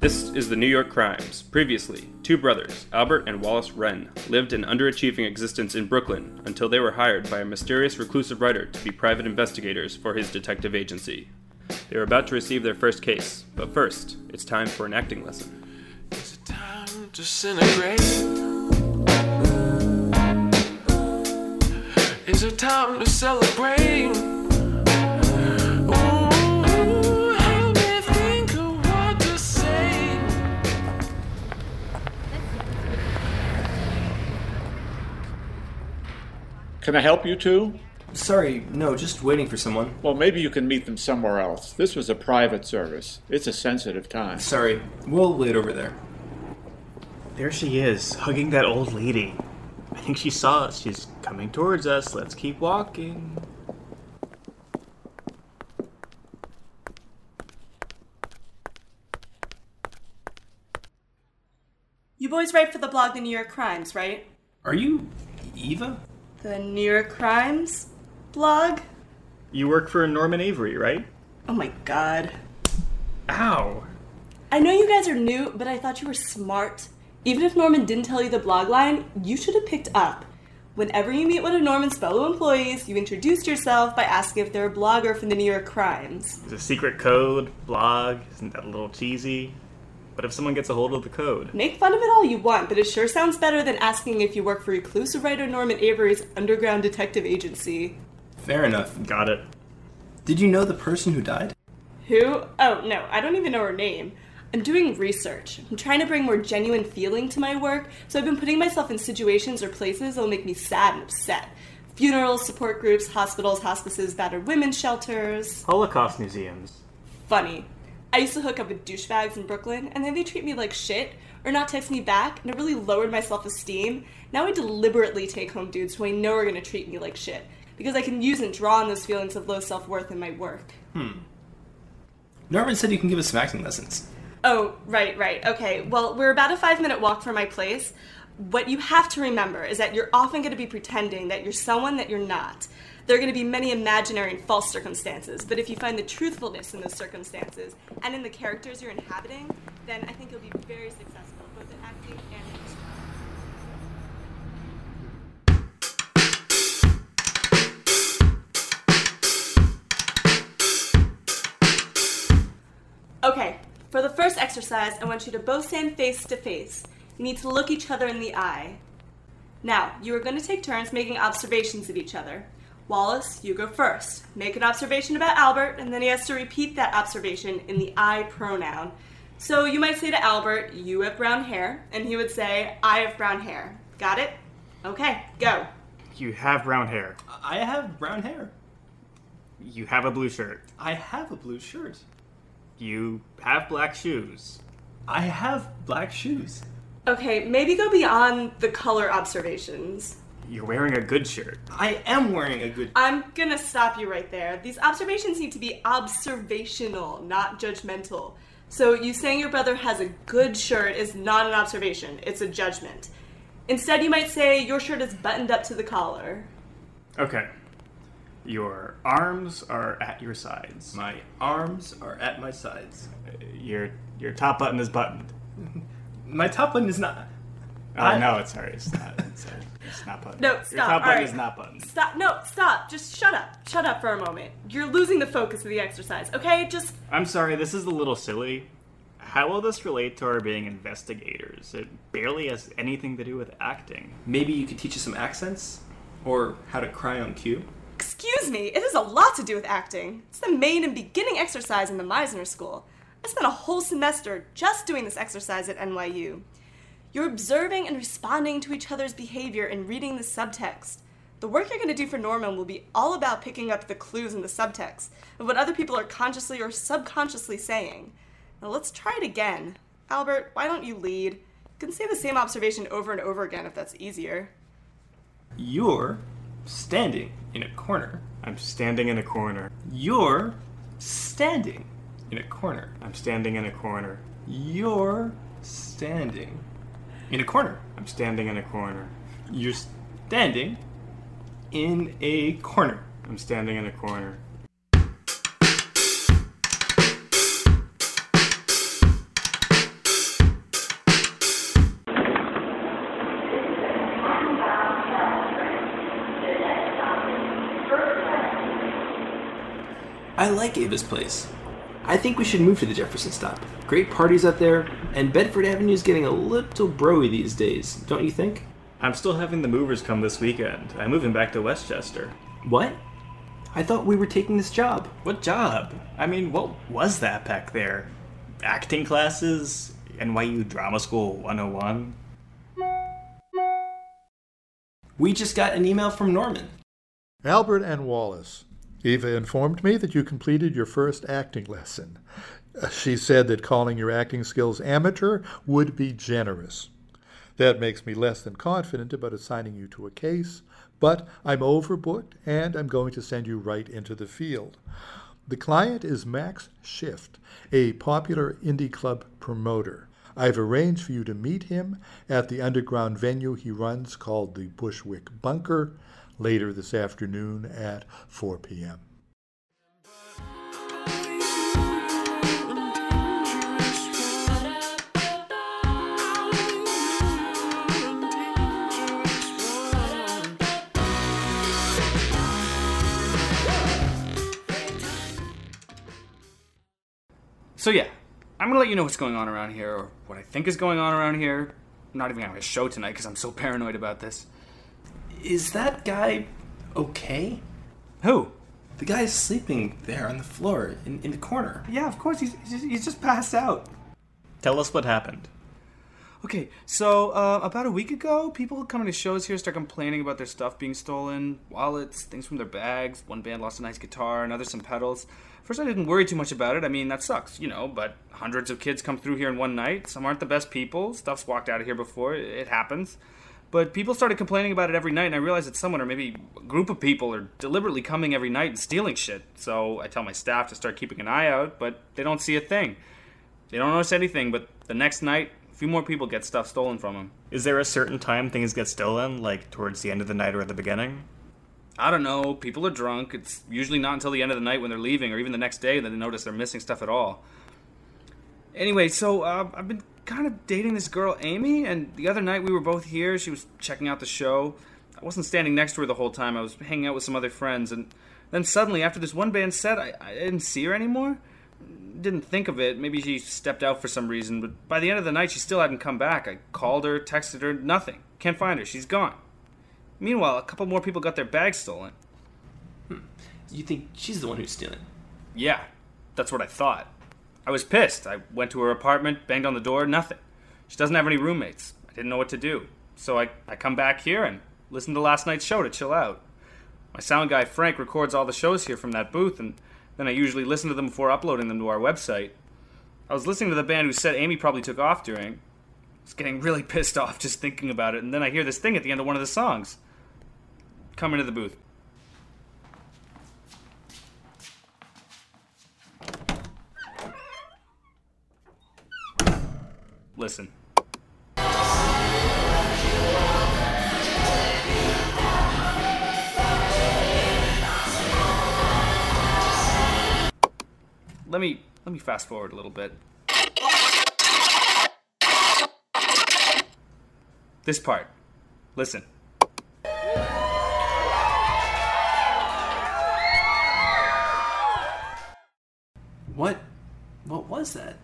This is the New York Crimes. Previously, two brothers, Albert and Wallace Wren, lived an underachieving existence in Brooklyn until they were hired by a mysterious reclusive writer to be private investigators for his detective agency. They are about to receive their first case, but first, it's time for an acting lesson. Is it time to disintegrate? Is it time to celebrate? Can I help you two? Sorry, no, just waiting for someone. Well, maybe you can meet them somewhere else. This was a private service. It's a sensitive time. Sorry, we'll wait over there. There she is, hugging that old lady. I think she saw us. She's coming towards us. Let's keep walking. You boys write for the blog The New York Crimes, right? Are you Eva? The New York Crimes blog? You work for Norman Avery, right? Oh my god. Ow. I know you guys are new, but I thought you were smart. Even if Norman didn't tell you the blog line, you should have picked up. Whenever you meet one of Norman's fellow employees, you introduced yourself by asking if they're a blogger from the New York Crimes. It's a secret code, blog. Isn't that a little cheesy? But if someone gets a hold of the code, Make fun of it all you want, but it sure sounds better than asking if you work for reclusive writer Norman Avery's underground detective agency. Fair enough. got it. Did you know the person who died? Who? Oh, no, I don't even know her name. I'm doing research. I'm trying to bring more genuine feeling to my work, so I've been putting myself in situations or places that'll make me sad and upset. Funerals, support groups, hospitals, hospices, battered women's shelters. Holocaust museums. Funny. I used to hook up with douchebags in Brooklyn, and then they treat me like shit, or not text me back, and it really lowered my self esteem. Now I deliberately take home dudes who I know are gonna treat me like shit, because I can use and draw on those feelings of low self worth in my work. Hmm. Norman said you can give us some acting lessons. Oh, right, right. Okay. Well, we're about a five minute walk from my place. What you have to remember is that you're often going to be pretending that you're someone that you're not. There are going to be many imaginary and false circumstances, but if you find the truthfulness in those circumstances and in the characters you're inhabiting, then I think you'll be very successful, both in acting and in Okay, for the first exercise, I want you to both stand face to face. You need to look each other in the eye. Now, you are going to take turns making observations of each other. Wallace, you go first. Make an observation about Albert, and then he has to repeat that observation in the I pronoun. So you might say to Albert, You have brown hair, and he would say, I have brown hair. Got it? Okay, go. You have brown hair. I have brown hair. You have a blue shirt. I have a blue shirt. You have black shoes. I have black shoes. Okay, maybe go beyond the color observations. You're wearing a good shirt. I am wearing a good. I'm gonna stop you right there. These observations need to be observational, not judgmental. So, you saying your brother has a good shirt is not an observation, it's a judgment. Instead, you might say your shirt is buttoned up to the collar. Okay. Your arms are at your sides. My arms are at my sides. Your your top button is buttoned. My top button is not. Oh I- no, it's sorry, it's not. It's, it's not buttoned. No, Your stop, top button alright. is not buttoned. Stop, no, stop. Just shut up. Shut up for a moment. You're losing the focus of the exercise, okay? Just. I'm sorry, this is a little silly. How will this relate to our being investigators? It barely has anything to do with acting. Maybe you could teach us some accents? Or how to cry on cue? Excuse me, it has a lot to do with acting. It's the main and beginning exercise in the Meisner School. I spent a whole semester just doing this exercise at NYU. You're observing and responding to each other's behavior and reading the subtext. The work you're going to do for Norman will be all about picking up the clues in the subtext of what other people are consciously or subconsciously saying. Now let's try it again. Albert, why don't you lead? You can say the same observation over and over again if that's easier. You're standing in a corner. I'm standing in a corner. You're standing in a corner. I'm standing in a corner. You're standing in a corner. I'm standing in a corner. You're standing in a corner. I'm standing in a corner. I like Eva's place. I think we should move to the Jefferson stop. Great parties out there, and Bedford Avenue's getting a little broy these days, don't you think? I'm still having the movers come this weekend. I'm moving back to Westchester. What? I thought we were taking this job. What job? I mean, what was that back there? Acting classes? NYU Drama School 101? We just got an email from Norman. Albert and Wallace. Eva informed me that you completed your first acting lesson. Uh, She said that calling your acting skills amateur would be generous. That makes me less than confident about assigning you to a case, but I'm overbooked and I'm going to send you right into the field. The client is Max Shift, a popular indie club promoter. I've arranged for you to meet him at the underground venue he runs called the Bushwick Bunker later this afternoon at 4 p.m. So yeah, I'm gonna let you know what's going on around here, or what I think is going on around here. I'm not even gonna have a show tonight because I'm so paranoid about this. Is that guy okay? Who? The guy's sleeping there on the floor in, in the corner. Yeah, of course. He's, he's, just, he's just passed out. Tell us what happened. Okay, so uh, about a week ago, people coming to shows here start complaining about their stuff being stolen wallets, things from their bags. One band lost a nice guitar, another some pedals. First, I didn't worry too much about it. I mean, that sucks, you know, but hundreds of kids come through here in one night. Some aren't the best people. Stuff's walked out of here before. It it happens. But people started complaining about it every night, and I realized that someone or maybe a group of people are deliberately coming every night and stealing shit. So I tell my staff to start keeping an eye out, but they don't see a thing. They don't notice anything, but the next night, a few more people get stuff stolen from them. Is there a certain time things get stolen, like towards the end of the night or at the beginning? I don't know. People are drunk. It's usually not until the end of the night when they're leaving, or even the next day, that they notice they're missing stuff at all. Anyway, so uh, I've been kind of dating this girl, Amy, and the other night we were both here. She was checking out the show. I wasn't standing next to her the whole time. I was hanging out with some other friends, and then suddenly, after this one band set, I, I didn't see her anymore. Didn't think of it. Maybe she stepped out for some reason, but by the end of the night, she still hadn't come back. I called her, texted her, nothing. Can't find her. She's gone. Meanwhile, a couple more people got their bags stolen. Hmm. You think she's the one who's stealing? Yeah, that's what I thought. I was pissed. I went to her apartment, banged on the door, nothing. She doesn't have any roommates. I didn't know what to do. So I, I come back here and listen to last night's show to chill out. My sound guy Frank records all the shows here from that booth, and then I usually listen to them before uploading them to our website. I was listening to the band who said Amy probably took off during. I was getting really pissed off just thinking about it, and then I hear this thing at the end of one of the songs. Come into the booth. Listen. Let me let me fast forward a little bit. This part. Listen. What? What was that?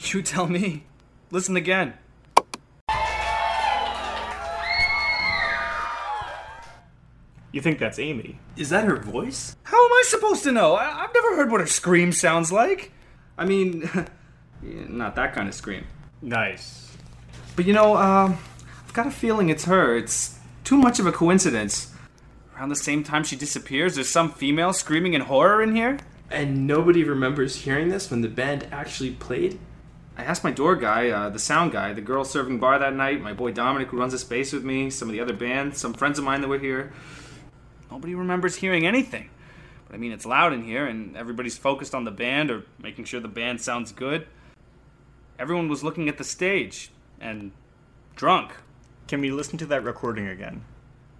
You tell me. Listen again. You think that's Amy? Is that her voice? How am I supposed to know? I- I've never heard what her scream sounds like. I mean, not that kind of scream. Nice. But you know, um, I've got a feeling it's her. It's too much of a coincidence. Around the same time she disappears, there's some female screaming in horror in here. And nobody remembers hearing this when the band actually played? I asked my door guy, uh, the sound guy, the girl serving bar that night, my boy Dominic who runs a space with me, some of the other bands, some friends of mine that were here. Nobody remembers hearing anything. But I mean, it's loud in here, and everybody's focused on the band or making sure the band sounds good. Everyone was looking at the stage and drunk. Can we listen to that recording again?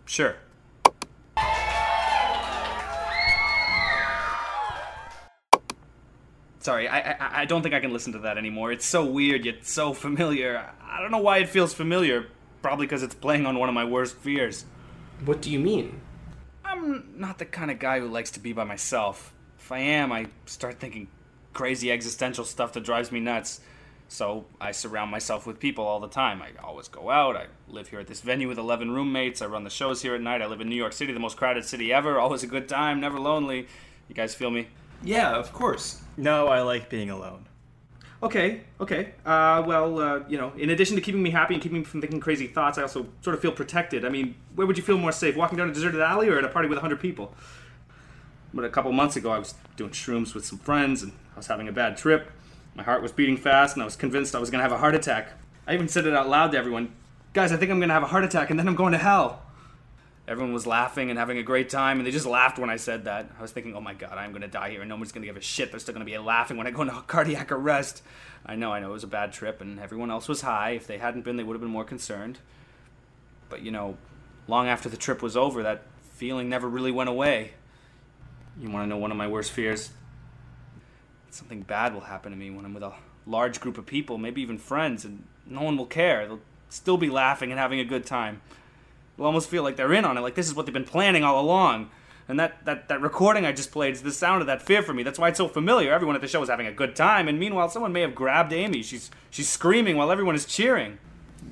Sure. Sorry, I, I I don't think I can listen to that anymore. It's so weird yet so familiar. I don't know why it feels familiar. Probably because it's playing on one of my worst fears. What do you mean? I'm not the kind of guy who likes to be by myself. if I am, I start thinking crazy existential stuff that drives me nuts. So I surround myself with people all the time. I always go out. I live here at this venue with 11 roommates. I run the shows here at night. I live in New York City, the most crowded city ever. Always a good time, never lonely. You guys feel me? Yeah, of course. No, I like being alone. Okay, okay. Uh, well, uh, you know, in addition to keeping me happy and keeping me from thinking crazy thoughts, I also sort of feel protected. I mean, where would you feel more safe? Walking down a deserted alley or at a party with 100 people? But a couple months ago, I was doing shrooms with some friends and I was having a bad trip. My heart was beating fast and I was convinced I was going to have a heart attack. I even said it out loud to everyone Guys, I think I'm going to have a heart attack and then I'm going to hell. Everyone was laughing and having a great time, and they just laughed when I said that. I was thinking, oh my god, I'm gonna die here, and no one's gonna give a shit. They're still gonna be laughing when I go into cardiac arrest. I know, I know, it was a bad trip, and everyone else was high. If they hadn't been, they would have been more concerned. But you know, long after the trip was over, that feeling never really went away. You wanna know one of my worst fears? Something bad will happen to me when I'm with a large group of people, maybe even friends, and no one will care. They'll still be laughing and having a good time will almost feel like they're in on it, like this is what they've been planning all along. And that, that, that recording I just played is the sound of that fear for me. That's why it's so familiar. Everyone at the show is having a good time, and meanwhile, someone may have grabbed Amy. She's she's screaming while everyone is cheering.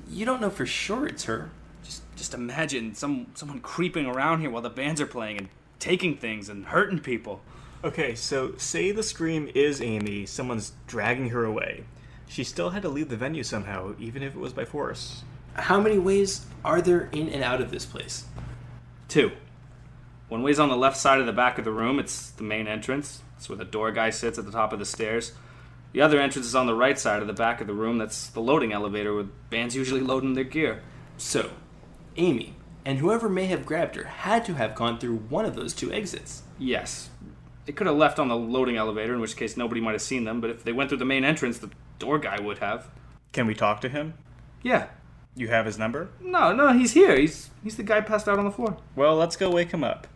You don't know for sure it's her. Just just imagine some someone creeping around here while the bands are playing and taking things and hurting people. Okay, so say the scream is Amy, someone's dragging her away. She still had to leave the venue somehow, even if it was by force. How many ways are there in and out of this place? Two. One way's on the left side of the back of the room. It's the main entrance. It's where the door guy sits at the top of the stairs. The other entrance is on the right side of the back of the room. That's the loading elevator where bands usually load in their gear. So, Amy and whoever may have grabbed her had to have gone through one of those two exits. Yes. They could have left on the loading elevator, in which case nobody might have seen them, but if they went through the main entrance, the door guy would have. Can we talk to him? Yeah. You have his number? No, no, he's here. He's he's the guy passed out on the floor. Well, let's go wake him up.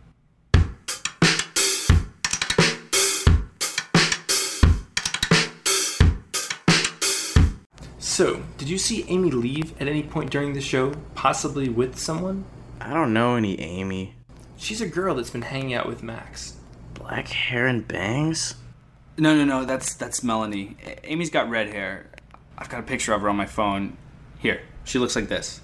So, did you see Amy leave at any point during the show, possibly with someone? I don't know any Amy. She's a girl that's been hanging out with Max. Black hair and bangs? No, no, no. That's that's Melanie. A- Amy's got red hair. I've got a picture of her on my phone. Here, she looks like this.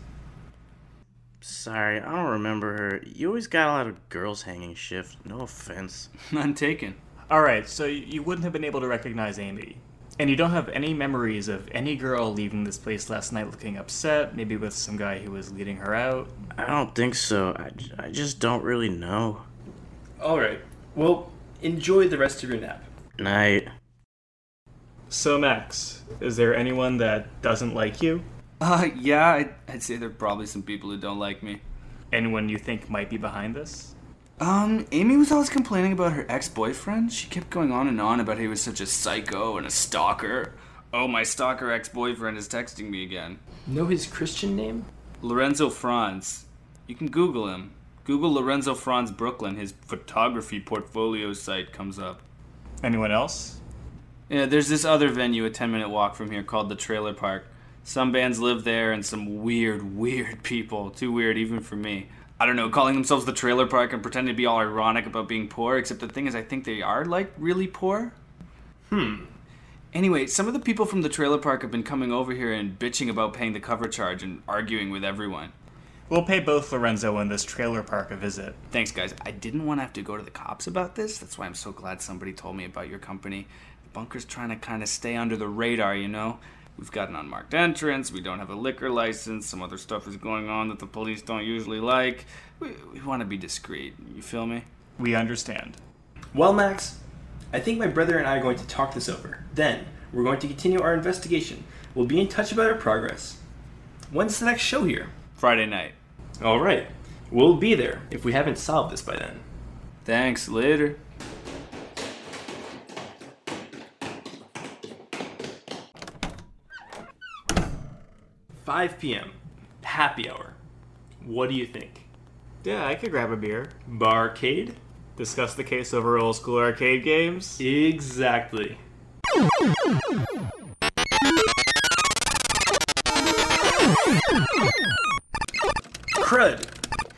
Sorry, I don't remember her. You always got a lot of girls hanging shift. No offense. None taken. Alright, so you wouldn't have been able to recognize Amy. And you don't have any memories of any girl leaving this place last night looking upset, maybe with some guy who was leading her out. I don't think so. I, I just don't really know. All right. Well, enjoy the rest of your nap. Night. So, Max, is there anyone that doesn't like you? Uh, yeah, I'd, I'd say there are probably some people who don't like me. Anyone you think might be behind this? Um, Amy was always complaining about her ex-boyfriend. She kept going on and on about how he was such a psycho and a stalker. Oh, my stalker ex-boyfriend is texting me again. Know his Christian name? Lorenzo Franz. You can Google him. Google Lorenzo Franz Brooklyn. His photography portfolio site comes up. Anyone else? Yeah, there's this other venue a 10 minute walk from here called the Trailer Park. Some bands live there and some weird, weird people. Too weird even for me. I don't know, calling themselves the Trailer Park and pretending to be all ironic about being poor, except the thing is, I think they are, like, really poor. Hmm. Anyway, some of the people from the trailer park have been coming over here and bitching about paying the cover charge and arguing with everyone. We'll pay both Lorenzo and this trailer park a visit. Thanks, guys. I didn't want to have to go to the cops about this. That's why I'm so glad somebody told me about your company. The bunker's trying to kind of stay under the radar, you know? We've got an unmarked entrance, we don't have a liquor license, some other stuff is going on that the police don't usually like. We, we want to be discreet. You feel me? We understand. Well, Max, I think my brother and I are going to talk this over. Then, we're going to continue our investigation. We'll be in touch about our progress. When's the next show here? Friday night. All right. We'll be there if we haven't solved this by then. Thanks. Later. Five p.m. Happy hour. What do you think? Yeah, I could grab a beer. Barcade? Discuss the case over old school arcade games. Exactly. Crud.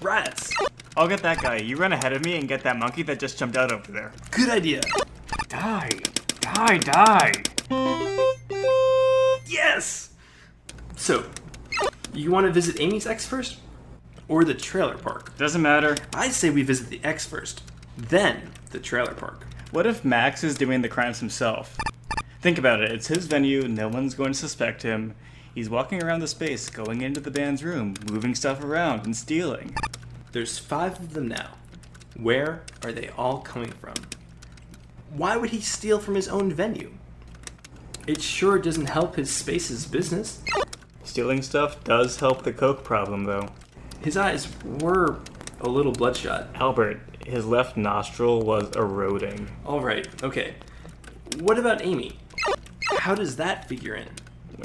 Rats. I'll get that guy. You run ahead of me and get that monkey that just jumped out over there. Good idea. Die. Die, die. Yes! So, you want to visit Amy's ex first? Or the trailer park? Doesn't matter. I say we visit the ex first, then the trailer park. What if Max is doing the crimes himself? Think about it. It's his venue. No one's going to suspect him. He's walking around the space, going into the band's room, moving stuff around, and stealing. There's five of them now. Where are they all coming from? Why would he steal from his own venue? It sure doesn't help his space's business. Stealing stuff does help the coke problem, though. His eyes were a little bloodshot. Albert, his left nostril was eroding. Alright, okay. What about Amy? How does that figure in?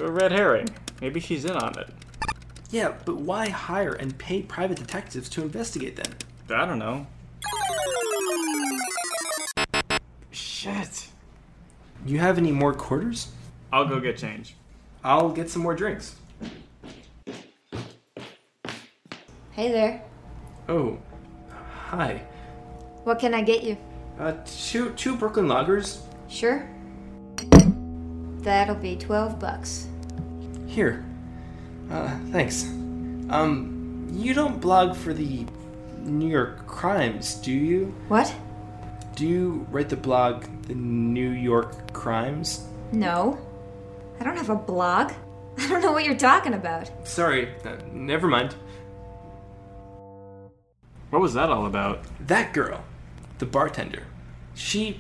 A red herring. Maybe she's in on it. Yeah, but why hire and pay private detectives to investigate them? I don't know. Shit. You have any more quarters? I'll go get change. I'll get some more drinks. Hey there. Oh, hi. What can I get you? Uh, two two Brooklyn Lagers. Sure. That'll be 12 bucks. Here. Uh, thanks. Um, you don't blog for the New York Crimes, do you? What? Do you write the blog The New York Crimes? No. I don't have a blog. I don't know what you're talking about. Sorry, uh, never mind. What was that all about? That girl, the bartender, she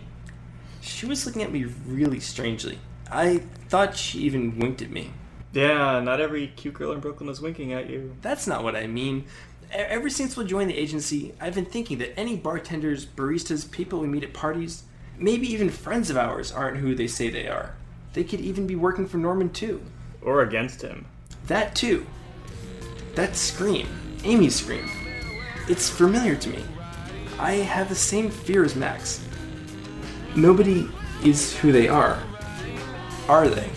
she was looking at me really strangely. I thought she even winked at me. Yeah, not every cute girl in Brooklyn is winking at you. That's not what I mean. Ever since we joined the agency, I've been thinking that any bartenders, baristas, people we meet at parties, maybe even friends of ours, aren't who they say they are. They could even be working for Norman too. Or against him. That too. That scream, Amy's scream. It's familiar to me. I have the same fear as Max. Nobody is who they are. Are they?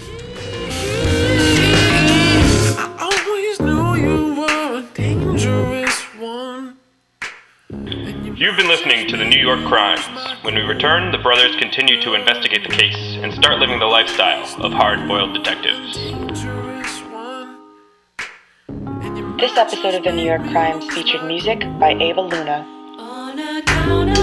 You've been listening to the New York Crimes. When we return, the brothers continue to investigate the case and start living the lifestyle of hard boiled detectives. This episode of The New York Crimes featured music by Ava Luna. On account